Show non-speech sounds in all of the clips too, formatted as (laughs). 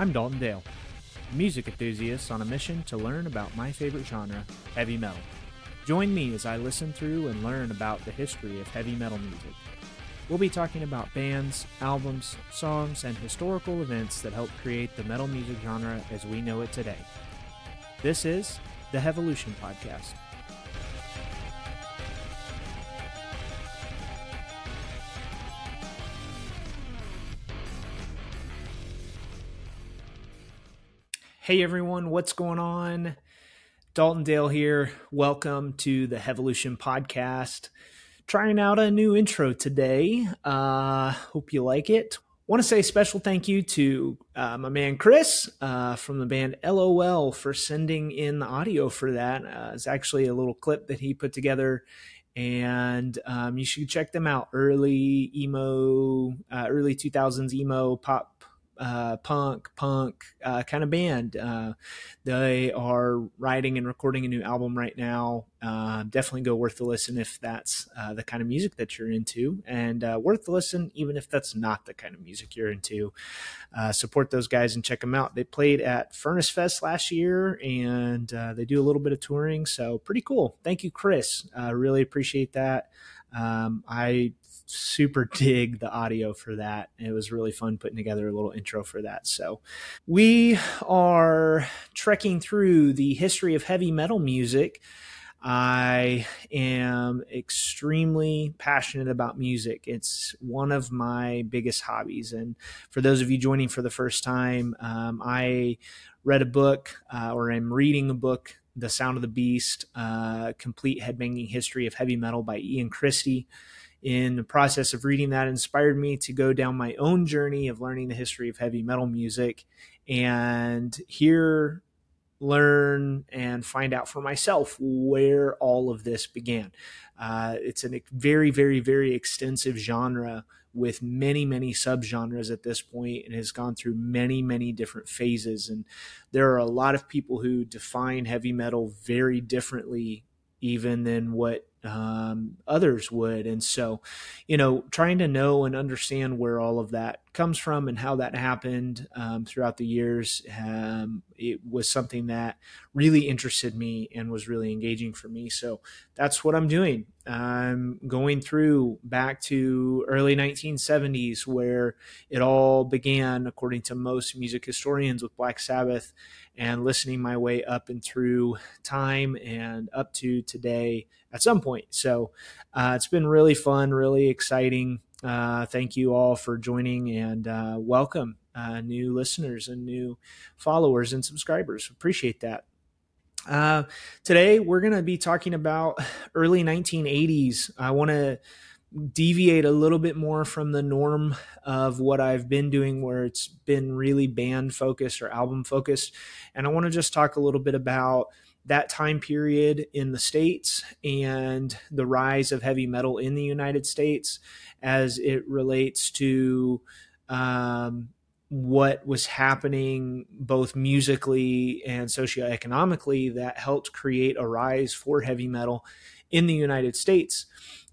I'm Dalton Dale, music enthusiast on a mission to learn about my favorite genre, heavy metal. Join me as I listen through and learn about the history of heavy metal music. We'll be talking about bands, albums, songs, and historical events that helped create the metal music genre as we know it today. This is the Heavylution Podcast. Hey everyone, what's going on? Dalton Dale here. Welcome to the Heavylution Podcast. Trying out a new intro today. Uh, hope you like it. Want to say a special thank you to uh, my man Chris uh, from the band LOL for sending in the audio for that. Uh, it's actually a little clip that he put together, and um, you should check them out. Early emo, uh, early 2000s emo pop uh, punk, punk uh, kind of band. Uh, they are writing and recording a new album right now. Uh, definitely go worth the listen if that's uh, the kind of music that you're into, and uh, worth the listen even if that's not the kind of music you're into. support those guys and check them out. They played at Furnace Fest last year, and they do a little bit of touring, so pretty cool. Thank you, Chris. really appreciate that. Um, I super (laughs) dig the audio for that. It was really fun putting together a little intro for that. So, we are trekking through the history of heavy metal music. I am extremely passionate about music. It's one of my biggest hobbies. And for those of you joining for the first time, um, I read a book uh, or I'm reading a book, The Sound of the Beast uh, Complete Headbanging History of Heavy Metal by Ian Christe. In the process of reading that inspired me to go down my own journey of learning the history of heavy metal music and hear learn and find out for myself where all of this began. Uh, it's a very very very extensive genre with many many subgenres at this point and has gone through many many different phases. And there are a lot of people who define heavy metal very differently even than what um, others would. And so, you know, trying to know and understand where all of that comes from and how that happened um, throughout the years, um, it was something that really interested me and was really engaging for me. So that's what I'm doing. I'm going through back to early 1970s where it all began, according to most music historians, with Black Sabbath, and listening my way up and through time and up to today at some point. So uh, it's been really fun, really exciting. Uh, thank you all for joining and uh, welcome uh, new listeners and new followers and subscribers. Appreciate that. Uh, today we're going to be talking about early 1980s. I want to deviate a little bit more from the norm of what I've been doing, where it's been really band focused or album focused. And I want to just talk a little bit about that time period in the States and the rise of heavy metal in the United States as it relates to um, what was happening both musically and socioeconomically that helped create a rise for heavy metal in the United States.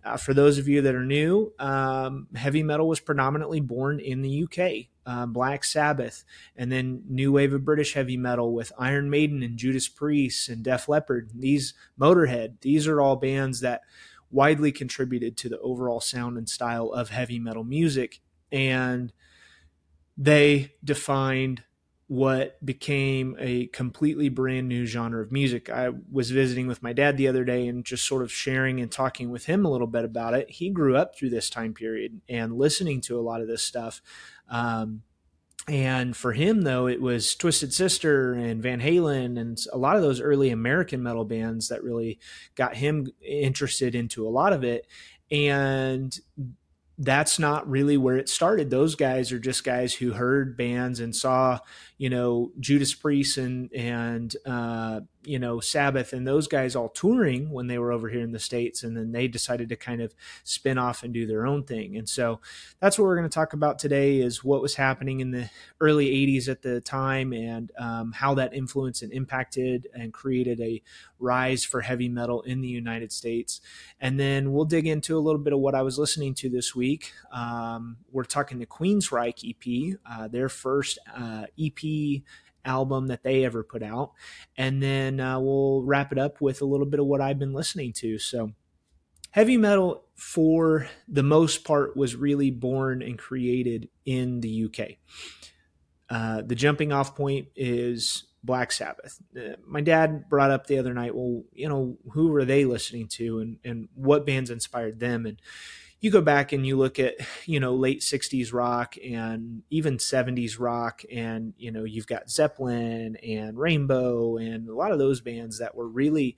Uh, for those of you that are new, um, heavy metal was predominantly born in the UK. Uh, Black Sabbath, and then new wave of British heavy metal with Iron Maiden and Judas Priest and Def Leppard. These Motorhead, these are all bands that widely contributed to the overall sound and style of heavy metal music, and they defined what became a completely brand new genre of music. I was visiting with my dad the other day and just sort of sharing and talking with him a little bit about it. He grew up through this time period and listening to a lot of this stuff. Um, and for him, though, it was Twisted Sister and Van Halen and a lot of those early American metal bands that really got him interested into a lot of it. And that's not really where it started. Those guys are just guys who heard bands and saw, you know, Judas Priest and and uh, you know, Sabbath and those guys all touring when they were over here in the States. And then they decided to kind of spin off and do their own thing. And so that's what we're going to talk about today is what was happening in the early 80s at the time and um, how that influenced and impacted and created a rise for heavy metal in the United States. And then we'll dig into a little bit of what I was listening to this week. Um, we're talking the Queensryche EP, uh, their first uh, EP album that they ever put out. And then uh, we'll wrap it up with a little bit of what I've been listening to. So, heavy metal, for the most part, was really born and created in the UK. Uh, the jumping off point is Black Sabbath. Uh, my dad brought up the other night, well, you know, who were they listening to and, and what bands inspired them? And you go back and you look at, you know, late 60s rock and even 70s rock, and, you know, you've got Zeppelin and Rainbow and a lot of those bands that were really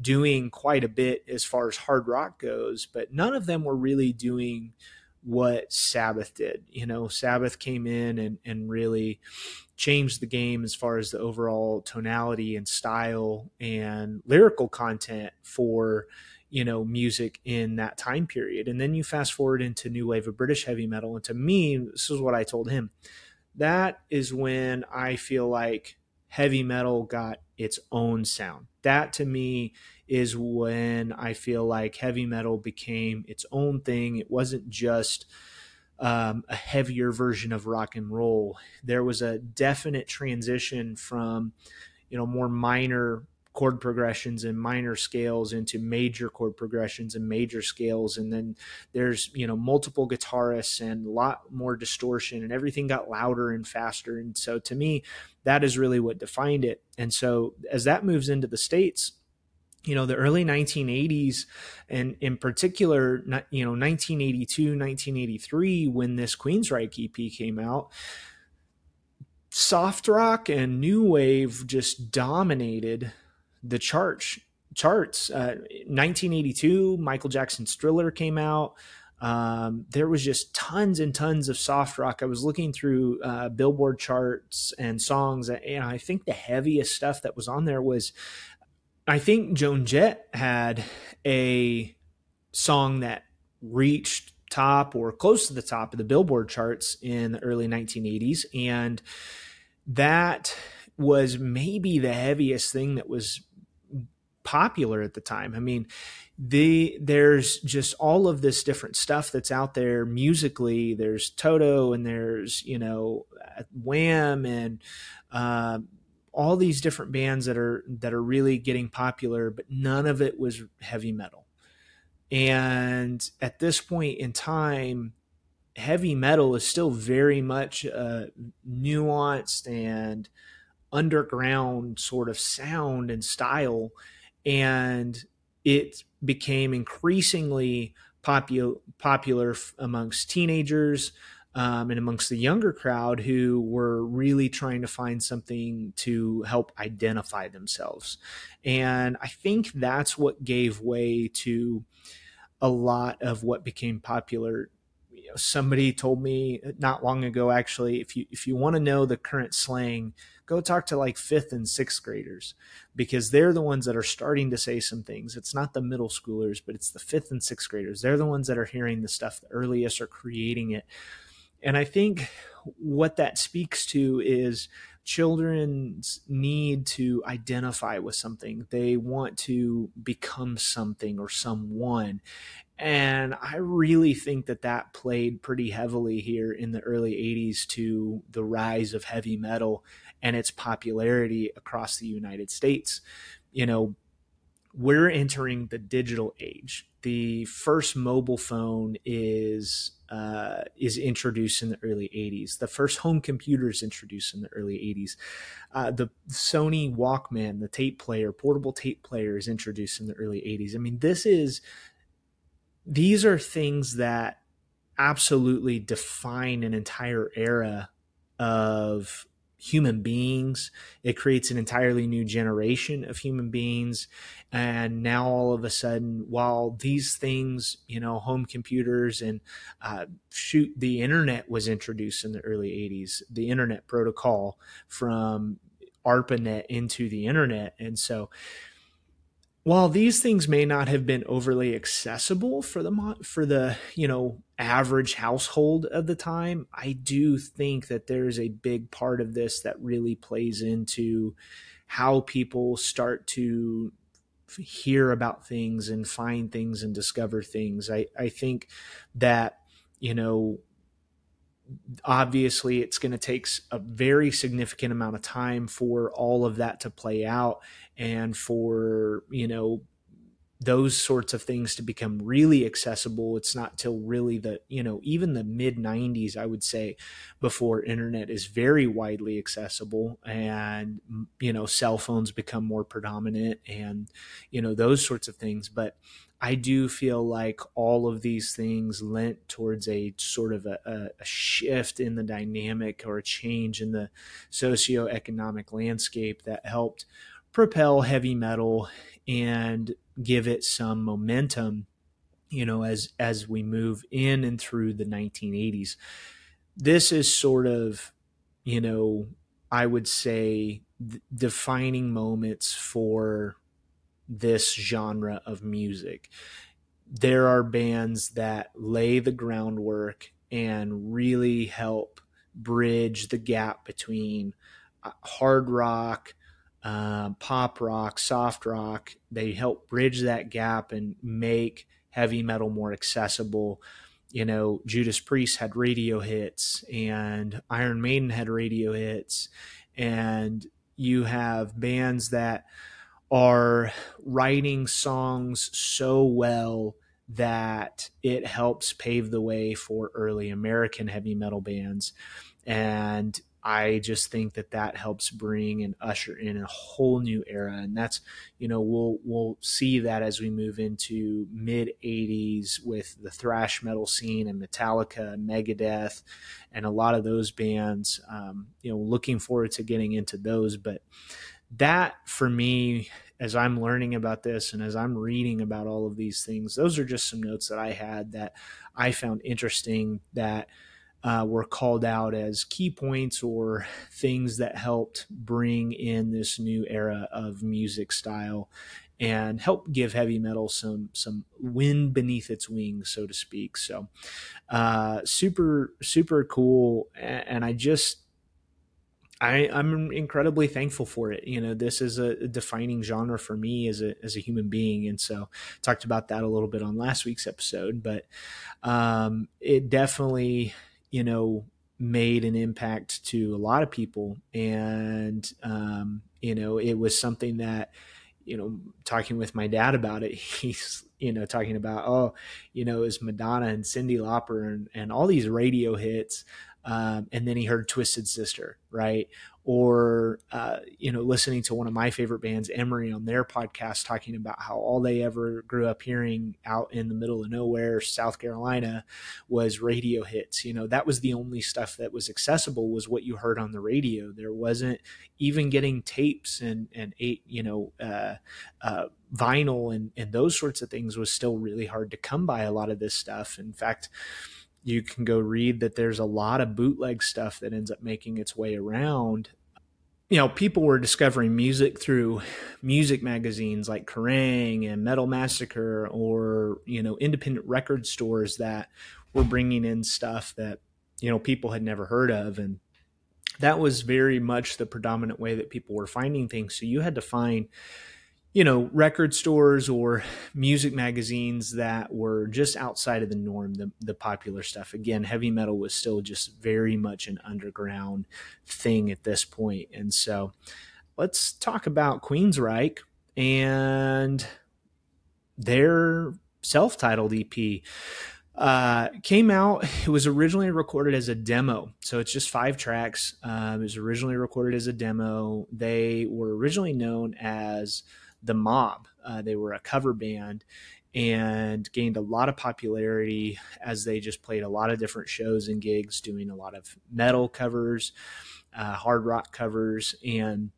doing quite a bit as far as hard rock goes, but none of them were really doing what Sabbath did. You know, Sabbath came in and, and really changed the game as far as the overall tonality and style and lyrical content for, you know, music in that time period. And then you fast forward into new wave of British heavy metal. And to me, this is what I told him. That is when I feel like heavy metal got its own sound. That to me is when I feel like heavy metal became its own thing. It wasn't just um, a heavier version of rock and roll. There was a definite transition from, you know, more minor chord progressions and minor scales into major chord progressions and major scales. And then there's you know multiple guitarists and a lot more distortion and everything got louder and faster. And so to me that is really what defined it. And so as that moves into the states you know the early 1980s and in particular you know 1982 1983 when this queensryche ep came out soft rock and new wave just dominated the chart charts uh, 1982 michael jackson's thriller came out um, there was just tons and tons of soft rock. I was looking through uh, Billboard charts and songs, and I think the heaviest stuff that was on there was I think Joan Jett had a song that reached top or close to the top of the Billboard charts in the early 1980s. And that was maybe the heaviest thing that was popular at the time. I mean, the there's just all of this different stuff that's out there musically. There's Toto and there's you know Wham and uh, all these different bands that are that are really getting popular, but none of it was heavy metal. And at this point in time, heavy metal is still very much uh, nuanced and underground sort of sound and style, and it became increasingly popular popular amongst teenagers um, and amongst the younger crowd who were really trying to find something to help identify themselves. And I think that's what gave way to a lot of what became popular. Somebody told me not long ago, actually, if you if you want to know the current slang, go talk to like fifth and sixth graders because they're the ones that are starting to say some things. It's not the middle schoolers, but it's the fifth and sixth graders. They're the ones that are hearing the stuff the earliest or creating it. And I think what that speaks to is children's need to identify with something. They want to become something or someone. And I really think that that played pretty heavily here in the early 80s to the rise of heavy metal and its popularity across the United States. You know, we're entering the digital age. The first mobile phone is uh, is introduced in the early 80s. The first home computer is introduced in the early 80s. Uh, the Sony Walkman, the tape player, portable tape player, is introduced in the early 80s. I mean, this is these are things that absolutely define an entire era of human beings. It creates an entirely new generation of human beings. And now all of a sudden, while these things, you know, home computers and uh, shoot, the internet was introduced in the early 80s, the internet protocol from ARPANET into the internet. And so while these things may not have been overly accessible for the for the you know average household of the time i do think that there's a big part of this that really plays into how people start to hear about things and find things and discover things. I i think that you know obviously it's going to take a very significant amount of time for all of that to play out and for you know those sorts of things to become really accessible. It's not till really the you know even the mid 90s i would say before internet is very widely accessible and you know cell phones become more predominant and you know those sorts of things. But I do feel like all of these things lent towards a sort of a, a, shift in the dynamic or a change in the socioeconomic landscape that helped propel heavy metal and give it some momentum you know as as we move in and through the 1980s this is sort of you know i would say defining moments for this genre of music. There are bands that lay the groundwork and really help bridge the gap between uh, hard rock, uh, pop rock, soft rock. They help bridge that gap and make heavy metal more accessible. You know, Judas Priest had radio hits, and Iron Maiden had radio hits, and you have bands that are writing songs so well that it helps pave the way for early American heavy metal bands. And I just think that that helps bring and usher in a whole new era, and that's you know we'll we'll see that as we move into mid '80s with the thrash metal scene and Metallica, and Megadeth, and a lot of those bands. Um, you know, looking forward to getting into those, but that for me as I'm learning about this and as I'm reading about all of these things, those are just some notes that I had that I found interesting that uh, were called out as key points or things that helped bring in this new era of music style and help give heavy metal some some wind beneath its wings, so to speak. So, uh, super super cool, and I just I, I'm incredibly thankful for it. You know, this is a defining genre for me as a as a human being, and so talked about that a little bit on last week's episode. But um, it definitely, you know, made an impact to a lot of people, and um, you know, it was something that, you know, talking with my dad about it, (laughs) he's you know talking about oh, you know, is Madonna and Cyndi Lauper and and all these radio hits um, and then he heard Twisted Sister, right? Or uh, you know, listening to one of my favorite bands, Emery, on their podcast, talking about how all they ever grew up hearing out in the middle of nowhere, South Carolina, was radio hits. You know, that was the only stuff that was accessible was what you heard on the radio. There wasn't even getting tapes and and eight, you know, uh, uh, vinyl and and those sorts of things was still really hard to come by. A lot of this stuff, in fact you can go read that there's a lot of bootleg stuff that ends up making its way around. You know, people were discovering music through music magazines like Kerrang and Metal Massacre or, you know, independent record stores that were bringing in stuff that, you know, people had never heard of. And that was very much the predominant way that people were finding things. So you had to find you know, record stores or music magazines that were just outside of the norm, the, the popular stuff. Again, heavy metal was still just very much an underground thing at this point. And so let's talk about Queensryche and their self titled EP. Uh, came out. It was originally recorded as a demo, so it's just five tracks. Um, it was originally recorded as a demo. They were originally known as the Mob. Uh, they were a cover band and gained a lot of popularity as they just played a lot of different shows and gigs, doing a lot of metal covers, uh, hard rock covers, and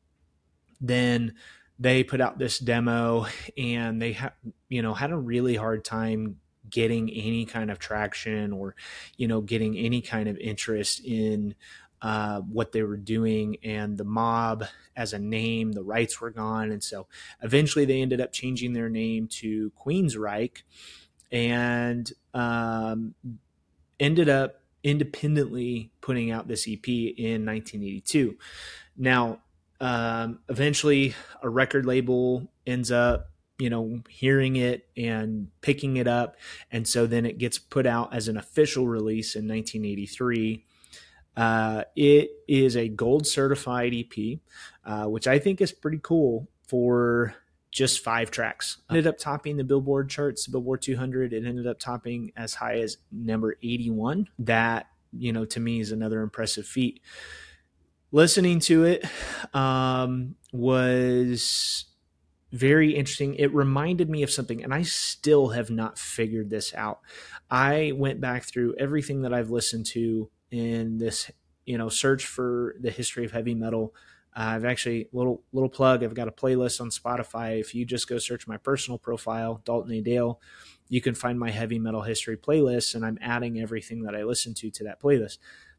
then they put out this demo and they had you know had a really hard time getting any kind of traction or you know getting any kind of interest in uh, what they were doing and the mob as a name. The rights were gone. And so eventually they ended up changing their name to Queensryche and um, ended up independently putting out this EP in 1982. Now, um, eventually, a record label ends up, you know, hearing it and picking it up. And so then it gets put out as an official release in 1983. Uh, it is a gold certified EP, uh, which I think is pretty cool for just five tracks. Ended up topping the Billboard charts, Billboard 200. It ended up topping as high as number 81. That, you know, to me is another impressive feat. Listening to it um, was very interesting. It reminded me of something, and I still have not figured this out. I went back through everything that I've listened to in this, you know, search for the history of heavy metal. Uh, I've actually little little plug. I've got a playlist on Spotify. If you just go search my personal profile, Dalton A. Dale, you can find my heavy metal history playlist, and I'm adding everything that I listen to to that playlist.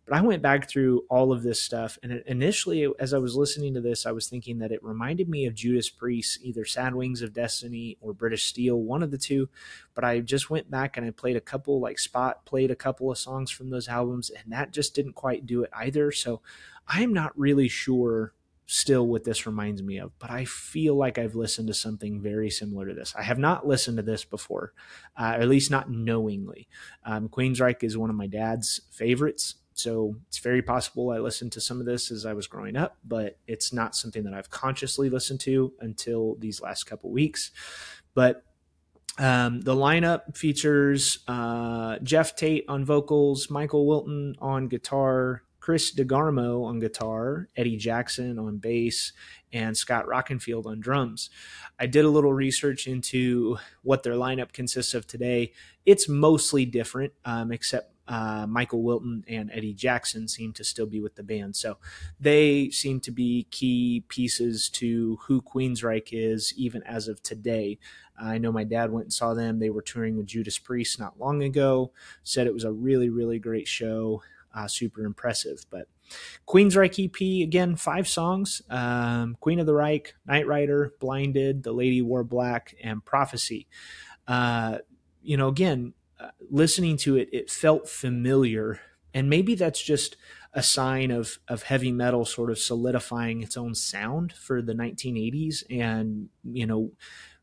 But I went back through all of this stuff, and initially, as I was listening to this, I was thinking that it reminded me of Judas Priest, either Sad Wings of Destiny or British Steel, one of the two. But I just went back and I played a couple, like Spot played a couple of songs from those albums, and that just didn't quite do it either. So I am not really sure still what this reminds me of, but I feel like I've listened to something very similar to this. I have not listened to this before, uh, or at least not knowingly. Um, Queensryche is one of my dad's favorites. So it's very possible I listened to some of this as I was growing up, but it's not something that I've consciously listened to until these last couple weeks. But um, the lineup features uh, Geoff Tate on vocals, Michael Wilton on guitar, Chris DeGarmo on guitar, Eddie Jackson on bass, and Scott Rockenfield on drums. I did a little research into what their lineup consists of today. It's mostly different, um, except uh, Michael Wilton and Eddie Jackson seem to still be with the band. So they seem to be key pieces to who Queensryche is, even as of today. I know my dad went and saw them. They were touring with Judas Priest not long ago, said it was a really, really great show. Uh, super impressive. But Queensryche EP, again, five songs um, Queen of the Reich, Night Rider, Blinded, The Lady Wore Black, and Prophecy. Uh, you know, again, listening to it, it felt familiar. And maybe that's just a sign of, of heavy metal sort of solidifying its own sound for the 1980s. And, you know,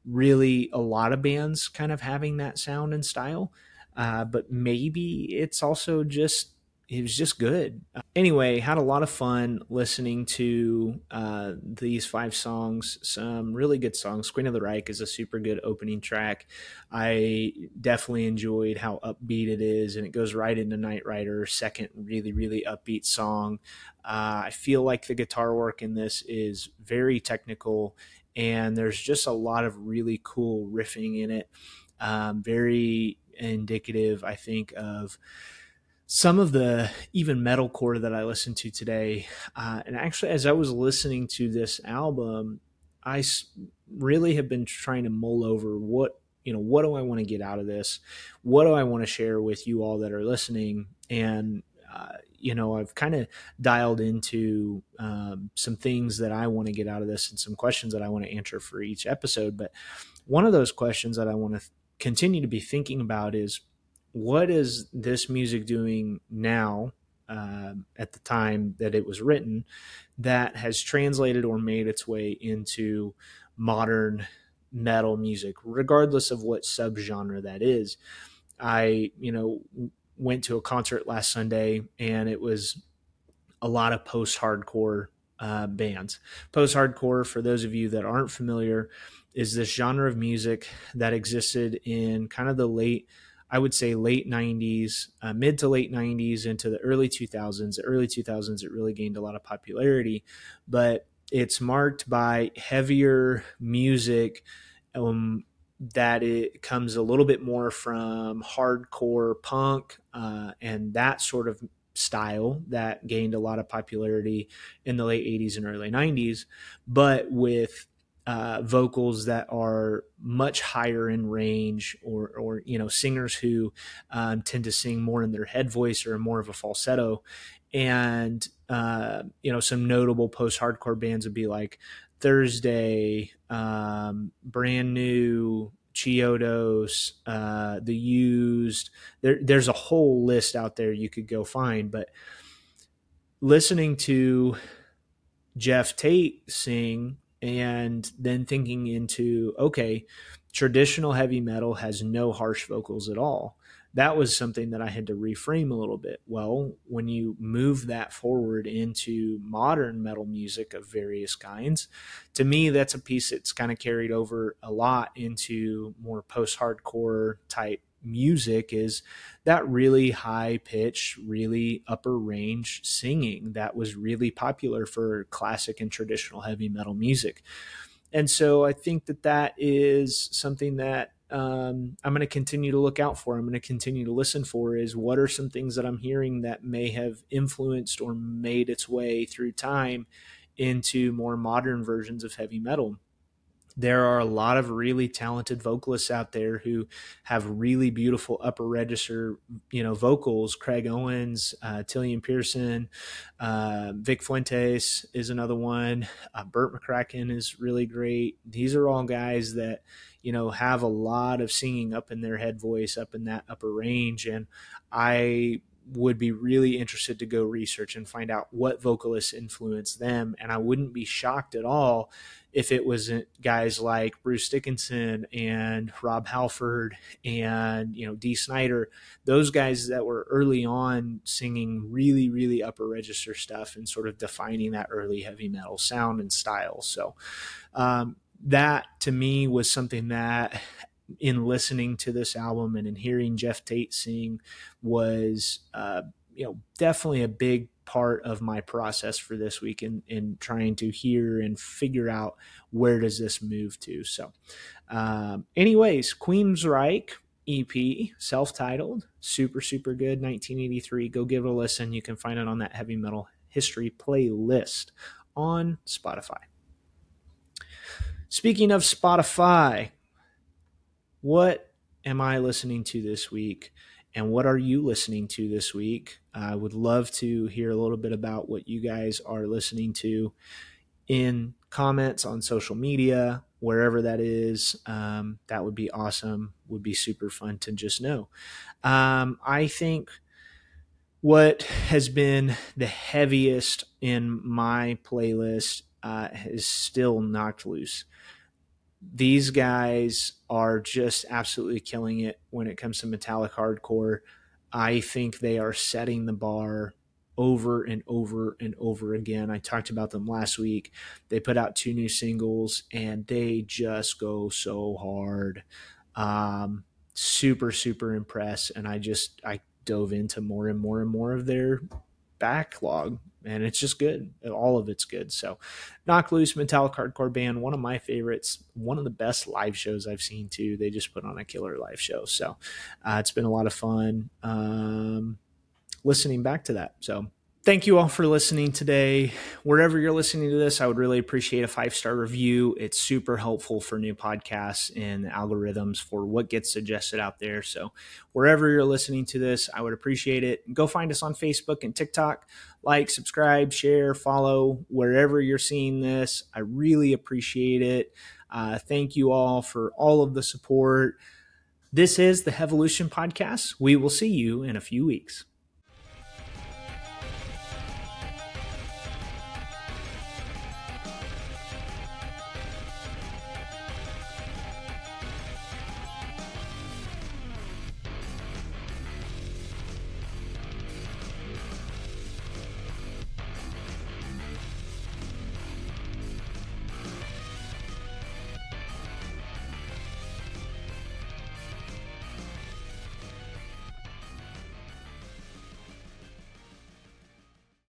really a lot of bands kind of having that sound and style. Uh, but maybe it's also just it was just good. Anyway, had a lot of fun listening to uh, these five songs. Some really good songs. Queen of the Reich is a super good opening track. I definitely enjoyed how upbeat it is, and it goes right into Night Rider, second really, really upbeat song. Uh, I feel like the guitar work in this is very technical, and there's just a lot of really cool riffing in it. Um, very indicative, I think, of some of the even metalcore that I listened to today, uh, and actually, as I was listening to this album, I really have been trying to mull over what you know what do I want to get out of this, what do I want to share with you all that are listening, and uh, you know I've kind of dialed into um, some things that I want to get out of this and some questions that I want to answer for each episode. But one of those questions that I want to th- continue to be thinking about is what is this music doing now uh, at the time that it was written that has translated or made its way into modern metal music, regardless of what subgenre that is. I, you know, went to a concert last Sunday and it was a lot of post hardcore uh, bands. Post hardcore, for those of you that aren't familiar, is this genre of music that existed in kind of the late I would say late 90s, uh, mid to late 90s into the early 2000s. The early 2000s, it really gained a lot of popularity, but it's marked by heavier music um, that it comes a little bit more from hardcore punk uh, and that sort of style that gained a lot of popularity in the late 80s and early 90s, but with uh, vocals that are much higher in range, or or you know singers who um, tend to sing more in their head voice or more of a falsetto, and uh, you know some notable post hardcore bands would be like Thursday, um, brand new. Chiodos, uh, the used. There, there's a whole list out there you could go find, but listening to Geoff Tate sing and then thinking into okay traditional heavy metal has no harsh vocals at all. That was something that i had to reframe a little bit. Well when you move that forward into modern metal music of various kinds to me that's a piece that's kind of carried over a lot into more post-hardcore type music is that really high pitch, really upper range singing that was really popular for classic and traditional heavy metal music. And so I think that that is something that um, I'm going to continue to look out for. I'm going to continue to listen for is what are some things that I'm hearing that may have influenced or made its way through time into more modern versions of heavy metal there are a lot of really talented vocalists out there who have really beautiful upper register, you know, vocals. Craig Owens, uh, Tilian Pearson, uh, Vic Fuentes is another one. Uh, Bert McCracken is really great. These are all guys that, you know, have a lot of singing up in their head voice, up in that upper range. And I would be really interested to go research and find out what vocalists influenced them. And I wouldn't be shocked at all if it wasn't guys like Bruce Dickinson and Rob Halford and you know Dee Snider, those guys that were early on singing really really upper register stuff and sort of defining that early heavy metal sound and style. So um, that to me was something that in listening to this album and in hearing Geoff Tate sing was uh, you know definitely a big part of my process for this week in, in trying to hear and figure out where does this move to. So, um, anyways, Queensryche EP, self-titled, super super good, 1983. Go give it a listen. You can find it on that heavy metal history playlist on Spotify. Speaking of Spotify, what am I listening to this week? and what are you listening to this week? I would love to hear a little bit about what you guys are listening to in comments on social media, wherever that is. Um, that would be awesome. Would be super fun to just know. Um, I think what has been the heaviest in my playlist uh, is still knocked loose these guys are just absolutely killing it when it comes to metallic hardcore. I think they are setting the bar over and over and over again. I talked about them last week. They put out two new singles and they just go so hard. Um, super, super impressed. And I just, I dove into more and more and more of their backlog and it's just good. All of it's good. So, Knocked Loose Metallic Hardcore Band, one of my favorites, one of the best live shows I've seen too. They just put on a killer live show. So, uh, it's been a lot of fun um, listening back to that. So, Thank you all for listening today. Wherever you're listening to this, I would really appreciate a five star review. It's super helpful for new podcasts and algorithms for what gets suggested out there. So, wherever you're listening to this, I would appreciate it. Go find us on Facebook and TikTok. Like, subscribe, share, follow wherever you're seeing this. I really appreciate it. Uh, thank you all for all of the support. This is the Heavylution Podcast. We will see you in a few weeks.